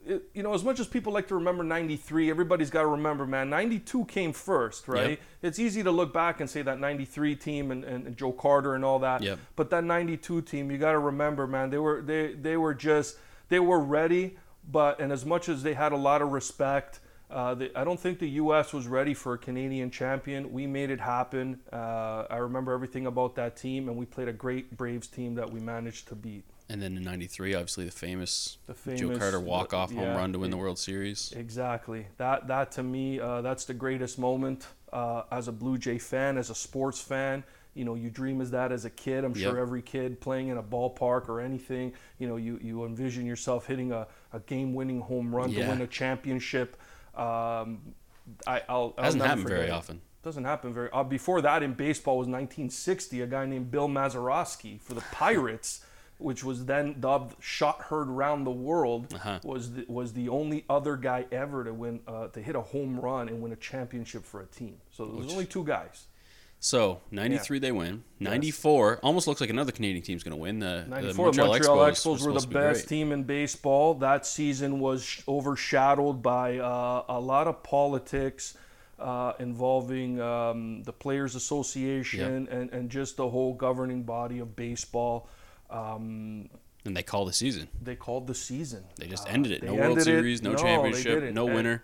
it, you know, as much as people like to remember 93, everybody's got to remember, man, 92 came first, right? Yep. It's easy to look back and say that 93 team and, and, Joe Carter and all that. Yep. But that 92 team, you got to remember, man, they were they they were just they were ready, but and as much as they had a lot of respect, uh, the, I don't think the U.S. was ready for a Canadian champion. We made it happen. Uh, I remember everything about that team, and we played a great Braves team that we managed to beat. And then in '93, obviously the famous, The Joe Carter walk-off yeah, home run to win the World Series. Exactly. That that to me, uh, that's the greatest moment uh, as a Blue Jay fan, as a sports fan. You know, you dream as that as a kid. I'm sure every kid playing in a ballpark or anything, you know, you, you envision yourself hitting a, a game-winning home run Yeah. to win a championship. Um, I, I'll, I'll never happened very it. often. Doesn't happen very. Uh, before that, in baseball, was 1960. A guy named Bill Mazeroski for the Pirates, which was then dubbed "Shot Heard Round the World," Uh-huh. was the, was the only other guy ever to win uh, to hit a home run and win a championship for a team. So there was only two guys. So '93 they win. '94 almost looks like another Canadian team's going to win. The, the 94 Montreal, Expos, were the be best great. team in baseball. That season was overshadowed by uh, a lot of politics uh, involving um, the Players Association and, and just the whole governing body of baseball. Um, And they called the season. they called the season. They just Uh, ended it. they No World ended it. Series, no, championship, no And winner.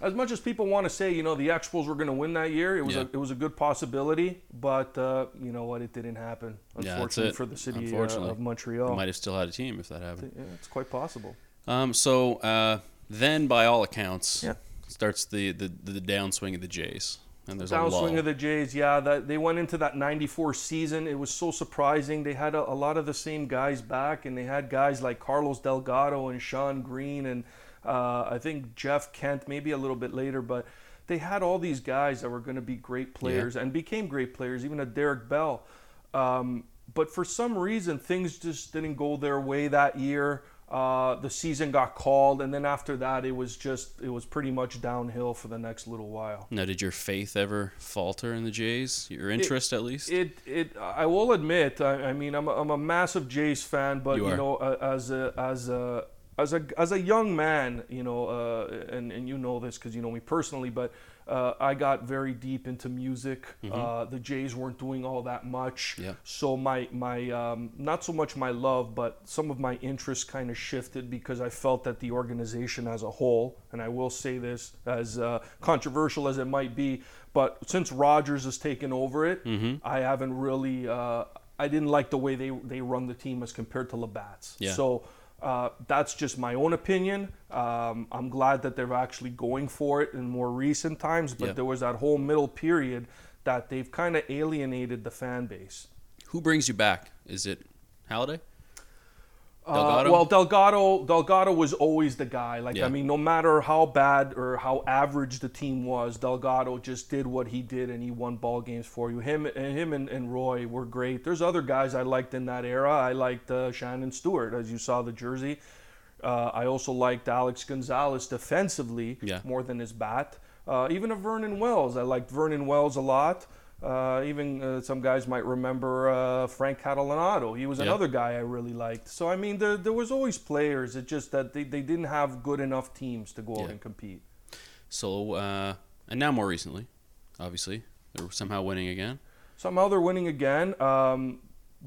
As much as people want to say, you know, the Expos were going to win that year, it was Yeah. a it was a good possibility, but uh, you know what, it didn't happen. Yeah, Unfortunately it. for the city uh, of They Montreal, might have still had a team if that happened. yeah, it's quite possible. Um, so uh, then, by all accounts, Yeah. starts the, the, the downswing of the Jays. And there's a. Downswing of the Jays, yeah. That they went into that '94 season. It was so surprising. They had a, a lot of the same guys back, and they had guys like Carlos Delgado and Shawn Green, and uh, I think Jeff Kent, maybe a little bit later. But they had all these guys that were going to be great players and became great players. Even a Derek Bell. Um, but for some reason, things just didn't go their way that year. Uh, the season got called, and then after that, it was just it was pretty much downhill for the next little while. Now, did your faith ever falter in the Jays? Your interest, at least? It it I will admit I, I mean I'm a, I'm a massive Jays fan but You you, know uh, as a as a as a as a young man you know uh, and and you know this because you know me personally but uh, I got very deep into music. Uh, the Jays weren't doing all that much. Yeah. so my my um, not so much my love but some of my interests kind of shifted because I felt that the organization as a whole and I will say this as uh, controversial as it might be but since Rogers has taken over it I haven't really uh, I didn't like the way they they run the team as compared to Labatt's. Yeah. so uh, that's just my own opinion. Um, I'm glad that they're actually going for it in more recent times, but Yeah. there was that whole middle period that they've kind of alienated the fan base. Who brings you back? Is it Halladay? Uh, well, Delgado Delgado was always the guy. Like Yeah. I mean, no matter how bad or how average the team was, Delgado just did what he did, and he won ball games for you. Him and him and, and Roy were great. There's other guys I liked in that era. I liked uh, Shannon Stewart, as you saw the jersey. Uh, I also liked Alex Gonzalez defensively Yeah. more than his bat. Uh, even a Vernon Wells, I liked Vernon Wells a lot. Uh, even uh, some guys might remember uh, Frank Catalanotto. He was Yeah. another guy I really liked. So I mean, there there was always players. It's just that they, they didn't have good enough teams to go Yeah. out and compete. So, uh, and now more recently, obviously, they're somehow winning again. Somehow they're winning again. Um,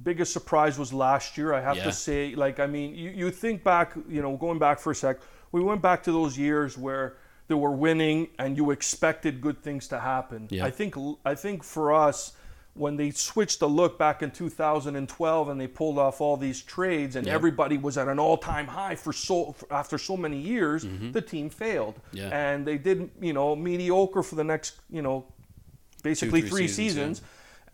biggest surprise was last year. I have Yeah. to say, like I mean, you, you think back, you know, going back for a sec, we went back to those years where they were winning and you expected good things to happen. Yeah. I think I think for us. When they switched the look back in 2012 and they pulled off all these trades and Yeah. everybody was at an all-time high for so after so many years, the team failed. Mm-hmm. Yeah. And they did, you know, mediocre for the next, you know, basically three three, seasons, seasons.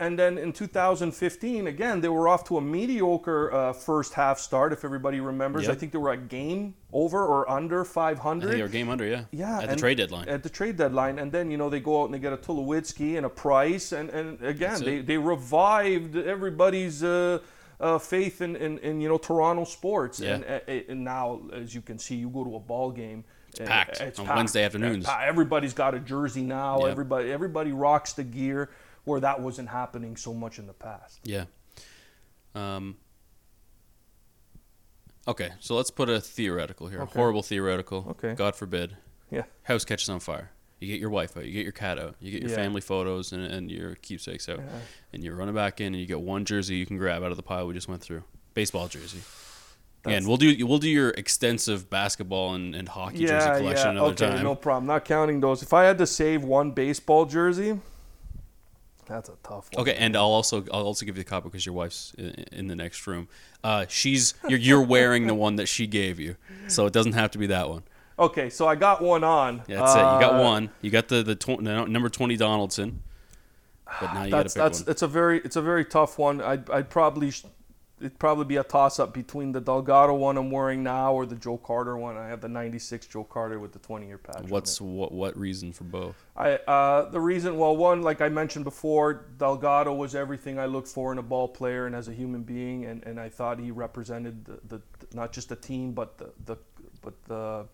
And then in 2015, again, they were off to a mediocre uh, first half start, if everybody remembers. Yep. I think they were a game over or under 500. they were game under, yeah. Yeah, At the trade deadline. At the trade deadline, and then you know they go out and they get a Tulowitzki and a Price, and and again they, they revived everybody's uh, uh, faith in, in, in you know Toronto sports. Yeah. And, uh, and now, as you can see, you go to a ball game. It's packed it's on Wednesday afternoons. Everybody's got a jersey now. Yep. Everybody everybody rocks the gear, where that wasn't happening so much in the past. Yeah. Um, okay, so let's put a theoretical here. A horrible theoretical. Okay. God forbid. Yeah. House catches on fire. You get your wife out. You get your cat out. You get your Yeah. family photos and, and your keepsakes out. And you run it back in and you get one jersey you can grab out of the pile we just went through. Baseball jersey. and we'll do we'll do your extensive basketball and, and hockey jersey collection another okay, time. no problem. Not counting those. If I had to save one baseball jersey, that's a tough one. Okay, and I'll also I'll also give you the copy because your wife's in, in the next room. Uh, she's you're, you're wearing the one that she gave you, so it doesn't have to be that one. Okay, so I got one on. Yeah, that's it. You got Uh, one. You got the the, tw- the number twenty Donaldson, but now you got to That's pick that's one. it's a very it's a very tough one. I'd I'd probably sh- it'd probably be a toss up between the Delgado one I'm wearing now or the Joe Carter one. I have the '96 Joe Carter with the 20 year patch. What's what what reason for both? I uh, the reason? Well, one like I mentioned before, Delgado was everything I looked for in a ball player and as a human being, and, and I thought he represented the, the not just the team but the the but the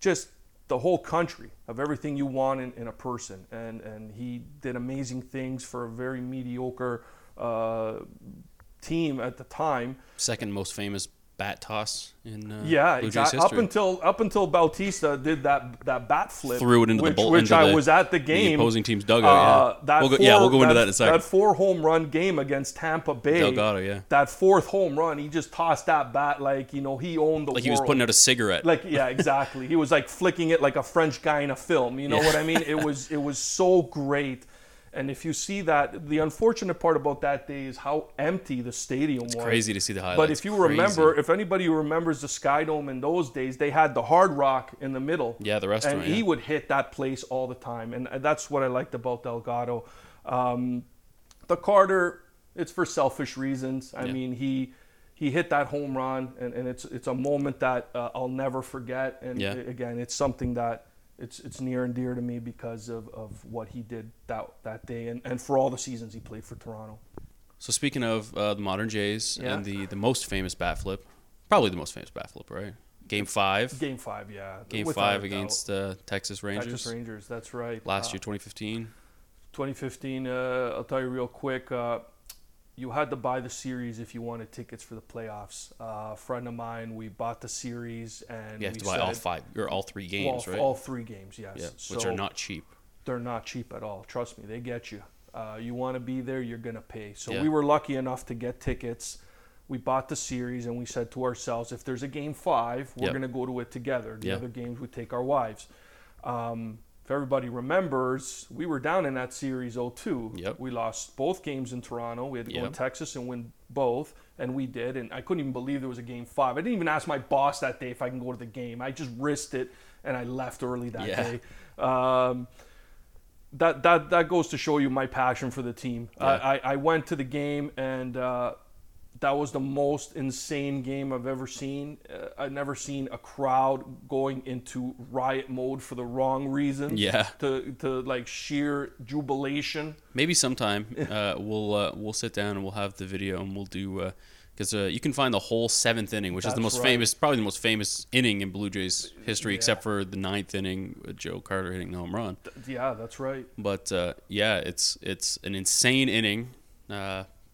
just the whole country of everything you want in, in a person. And, and he did amazing things for a very mediocre uh, team at the time. Second most famous bat toss in uh, Yeah, Jays up until up until Bautista did that that bat flip, Threw it into the which, which I the- was at the game. the opposing team's dugout. Uh, yeah, that we'll go, four, yeah, we'll go into that in a second. That four home run game against Tampa Bay. Delgado, yeah. That fourth home run, he just tossed that bat like you know he owned the like he was putting out a cigarette. Like yeah, exactly. he was like flicking it like a French guy in a film. You know Yeah. what I mean? It was it was so great. And if you see that, the unfortunate part about that day is how empty the stadium was. Crazy to see the highlights. But if you Crazy. remember, if anybody remembers the Sky Dome in those days, they had the Hard Rock in the middle. Yeah, the restaurant, And he yeah. would hit that place all the time, and that's what I liked about Delgado. Um, the Carter, it's for selfish reasons. I Yeah. mean, he he hit that home run, and, and it's it's a moment that uh, I'll never forget. And Yeah. again, it's something that it's it's near and dear to me because of, of what he did that that day, and, and for all the seasons he played for Toronto. So speaking of uh, the modern Jays Yeah. and the, the most famous bat flip, probably the most famous bat flip, right? Game five, Game five, yeah. game without five against uh, Texas Rangers. Texas Rangers. That's right. Last Uh, year, 2015. 2015. Uh, I'll tell you real quick. You had to buy the series if you wanted tickets for the playoffs. Uh, a friend of mine, we bought the series and You have we to buy all five or all three well, games, right? All three games, yes. yeah, which So are not cheap. They're not cheap at all. Trust me, they get you. Uh, you want to be there, you're gonna pay. So Yeah. we were lucky enough to get tickets. We bought the series and we said to ourselves, if there's a game five, we're Yep. gonna go to it together. The Yeah. other games we take our wives. Um, if everybody remembers, we were down in that series 0-2. Yep. We lost both games in Toronto. We had to go in Yep. Texas and win both, and we did. And I couldn't even believe there was a game five. I didn't even ask my boss that day if I can go to the game. I just risked it, and I left early that Yeah. day. Um, that that that goes to show you my passion for the team. Yeah. I, I I went to the game and uh, that was the most insane game I've ever seen. Uh, I've never seen a crowd going into riot mode for the wrong reasons. Yeah. To to like sheer jubilation. Maybe sometime uh, we'll uh, we'll sit down and we'll have the video and we'll do because uh, you can find the whole seventh inning, which is the most right. famous, probably the most famous inning in Blue Jays history, except for the ninth inning with Joe Carter hitting the home run. Yeah, that's right. But uh, yeah, it's it's an insane inning.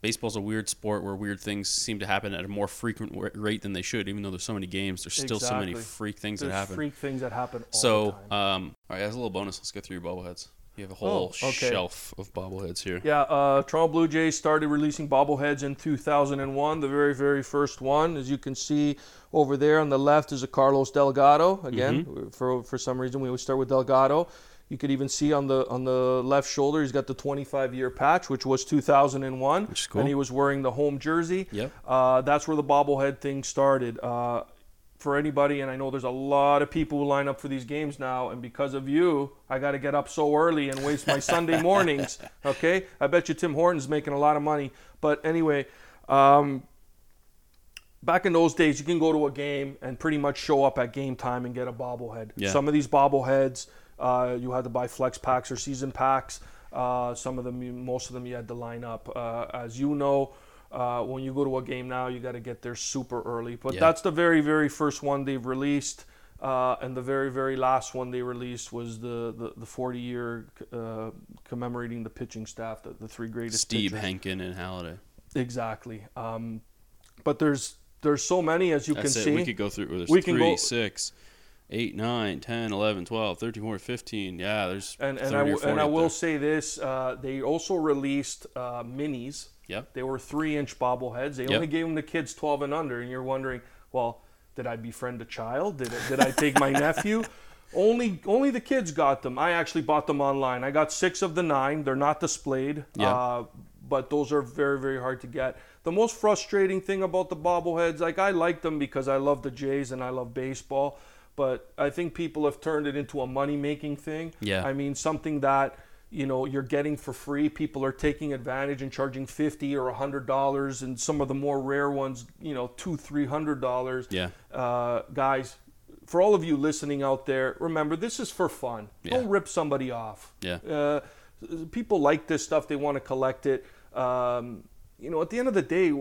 Baseball's a weird sport where weird things seem to happen at a more frequent rate than they should. Even though there's so many games, there's still so many freak things There's that happen. freak things that happen all the so, time. um, all right, as a little bonus, let's go through your bobbleheads. You have a whole Oh, okay. shelf of bobbleheads here. Yeah, uh, Toronto Blue Jays started releasing bobbleheads in 2001. The very, very first one, as you can see over there on the left, is a Carlos Delgado. Again, Mm-hmm. for for some reason, we always start with Delgado. You could even see on the on the left shoulder, he's got the 25 year patch, which was 2001, Which is cool. and he was wearing the home jersey. Yep. Uh, that's where the bobblehead thing started. Uh, for anybody, and I know there's a lot of people who line up for these games now, and because of you, I got to get up so early and waste my Sunday mornings. Okay, I bet you Tim Hortons making a lot of money. But anyway, um, back in those days, you can go to a game and pretty much show up at game time and get a bobblehead. Yeah. Some of these bobbleheads, uh, you had to buy flex packs or season packs. Uh, some of them, most of them, you had to line up. Uh, as you know, uh, when you go to a game now, you got to get there super early. But Yeah. that's the very, very first one they've released. Uh, and the very, very last one they released was the, the, the 40 year uh, commemorating the pitching staff, the, the three greatest Steve pitchers. Henkin and Halladay. Exactly. Um, but there's there's so many as you That's can it. see. We could go through. We can three, go- six, eight, nine, 10, 11, 12, 13, 14, 15. Yeah, there's and and 30 I, or w- 40 and I will there. say this: uh, they also released uh, minis. Yep. They were three inch bobbleheads. They Yep. only gave them to kids 12 and under, and you're wondering, well, did I befriend a child? Did I, did I take my nephew? Only only the kids got them. I actually bought them online. I got six of the nine. They're not displayed, Yeah. uh, but those are very very hard to get. The most frustrating thing about the bobbleheads, like I like them because I love the Jays and I love baseball, but I think people have turned it into a money making thing. Yeah. I mean something that you know you're getting for free. People are taking advantage and charging fifty or hundred dollars, and some of the more rare ones, you know, two three hundred dollars. Yeah. Uh, guys, for all of you listening out there, remember this is for fun. Yeah. Don't rip somebody off. Yeah. Uh, people like this stuff. They want to collect it. Um, you know, at the end of the day,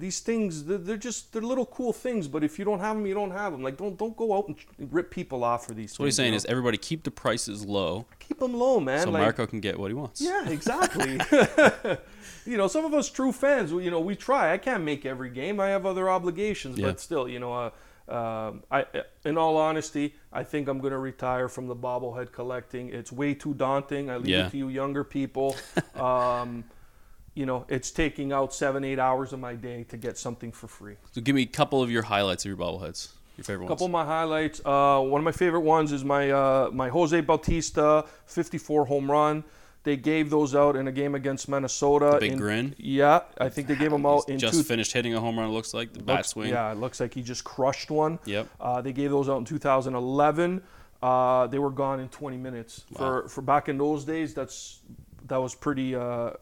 these things they're, just they're little cool things. But if you don't have them, you don't have them. Like don't don't go out and rip people off for these. So what he's things, you saying know? is everybody keep the prices low keep them low, man. so like, Marco can get what he wants. yeah, exactly. you know, some of us true fans, you know, we try. I can't make every game. I have other obligations, Yeah. but still, you know, uh, um, I, in all honesty, I think I'm going to retire from the bobblehead collecting. It's way too daunting. I leave Yeah. it to you younger people. um, you know, it's taking out seven, eight hours of my day to get something for free. So give me a couple of your highlights of your bobbleheads. Your favorite A couple of my highlights. Uh, one of my favorite ones is my uh, my Jose Bautista 54 home run. They gave those out in a game against Minnesota. big in- grin? Yeah, I think they gave them out in Just two. finished hitting a home run. It looks like the bat looks- swing. Yeah, it looks like he just crushed one. Yep. Uh, they gave those out in 2011. Uh, they were gone in 20 minutes. For for back in those days, that's that was pretty. Uh,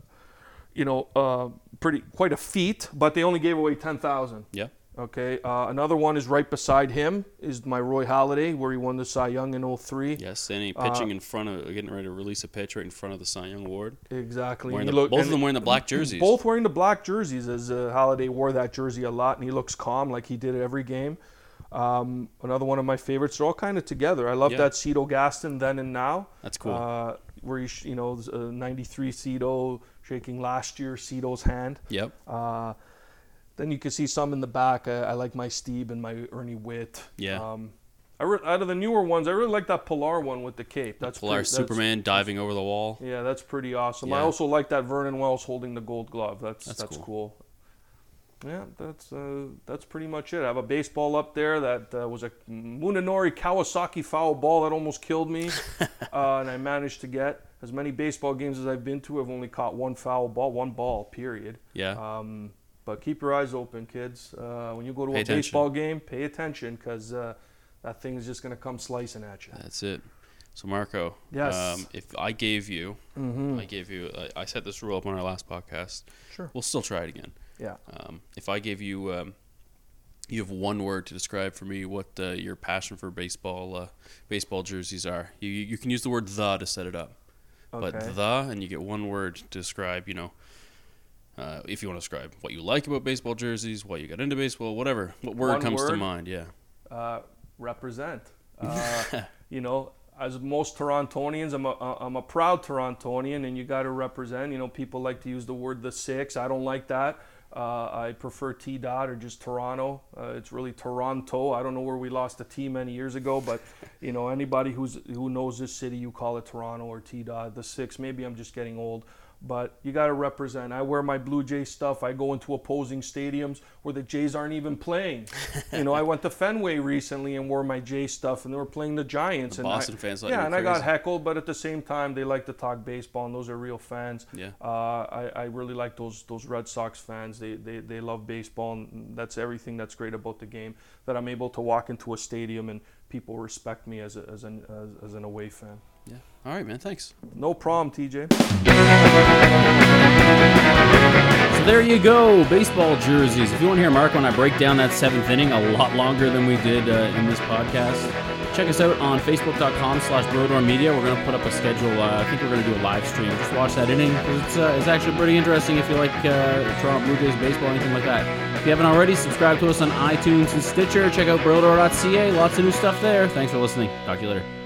you know, uh, pretty quite a feat. But they only gave away 10,000. Yeah. Okay. Uh, another one is right beside him is my Roy Halladay, where he won the Cy Young in 03. Yes. And he Uh, pitching in front of, getting ready to release a pitch right in front of the Cy Young Award. Exactly. The, look- both of them wearing the black jerseys. Both wearing the black jerseys, as uh, Halladay wore that jersey a lot, and he looks calm like he did at every game. Um, another one of my favorites. They're all kind of together. I love Yeah. that Cito Gaston then and now. That's cool. Uh, where he, you know, uh, 93 Cito shaking last year Cito's hand. Yep. Uh, then you can see some in the back. I, I like my Stieb and my Ernie Whitt. Yeah. Um, I re- out of the newer ones, I really like that Pillar one with the cape. That's Polar pretty- that's- Superman diving over the wall. yeah, that's pretty awesome. I also like that Vernon Wells holding the gold glove. That's That's that's, cool. cool. Yeah, that's uh, that's pretty much it. I have a baseball up there that uh, was a Munenori Kawasaki foul ball that almost killed me, uh, and I managed to get as many baseball games as I've been to. I've only caught one foul ball, one ball, period. Yeah. Um, but keep your eyes open, kids. Uh, when you go to Pay a attention. baseball game, pay attention because uh, that thing is just going to come slicing at you. That's it. So Marco, Yes. um, if I gave you, Mm-hmm. I gave you, I, I set this rule up on our last podcast. Sure. We'll still try it again. Yeah. Um, if I gave you, um, you have one word to describe for me what uh, your passion for baseball, uh, baseball jerseys are. You you can use the word the to set it up, Okay. but the and you get one word to describe. You know, uh, if you want to describe what you like about baseball jerseys, why you got into baseball, whatever. What word One comes to mind? Yeah. uh, represent. Uh, you know, as most Torontonians, I'm a, I'm a proud Torontonian, and you got to represent. You know, people like to use the word the six. I don't like that. Uh, I prefer T dot or just Toronto. Uh, it's really Toronto. I don't know where we lost a T many years ago, but you know, anybody who's who knows this city, you call it Toronto or T dot. The six. Maybe I'm just getting old. But you got to represent. I wear my Blue Jay stuff. I go into opposing stadiums where the Jays aren't even playing. you know, I went to Fenway recently and wore my Jay stuff, and they were playing the Giants. The and Boston I, fans yeah, and I got heckled, but at the same time, they like to talk baseball, and those are real fans. Yeah. Uh, I, I really like those those Red Sox fans. They, they they love baseball, and that's everything that's great about the game. That I'm able to walk into a stadium and people respect me as a, as an as, as an away fan. Yeah. All right, man. Thanks. No problem, TJ. So there you go, baseball jerseys. If you want to hear Marco and I break down that seventh inning a lot longer than we did uh, in this podcast, check us out on facebook.com slash Brodor Media. We're going to put up a schedule. Uh, I think we're going to do a live stream. Just watch that inning. it's, uh, it's actually pretty interesting if you like uh, Toronto Blue Jays baseball, or anything like that. If you haven't already, subscribe to us on iTunes and Stitcher. Check out Brodor.ca. Lots of new stuff there. Thanks for listening. Talk to you later.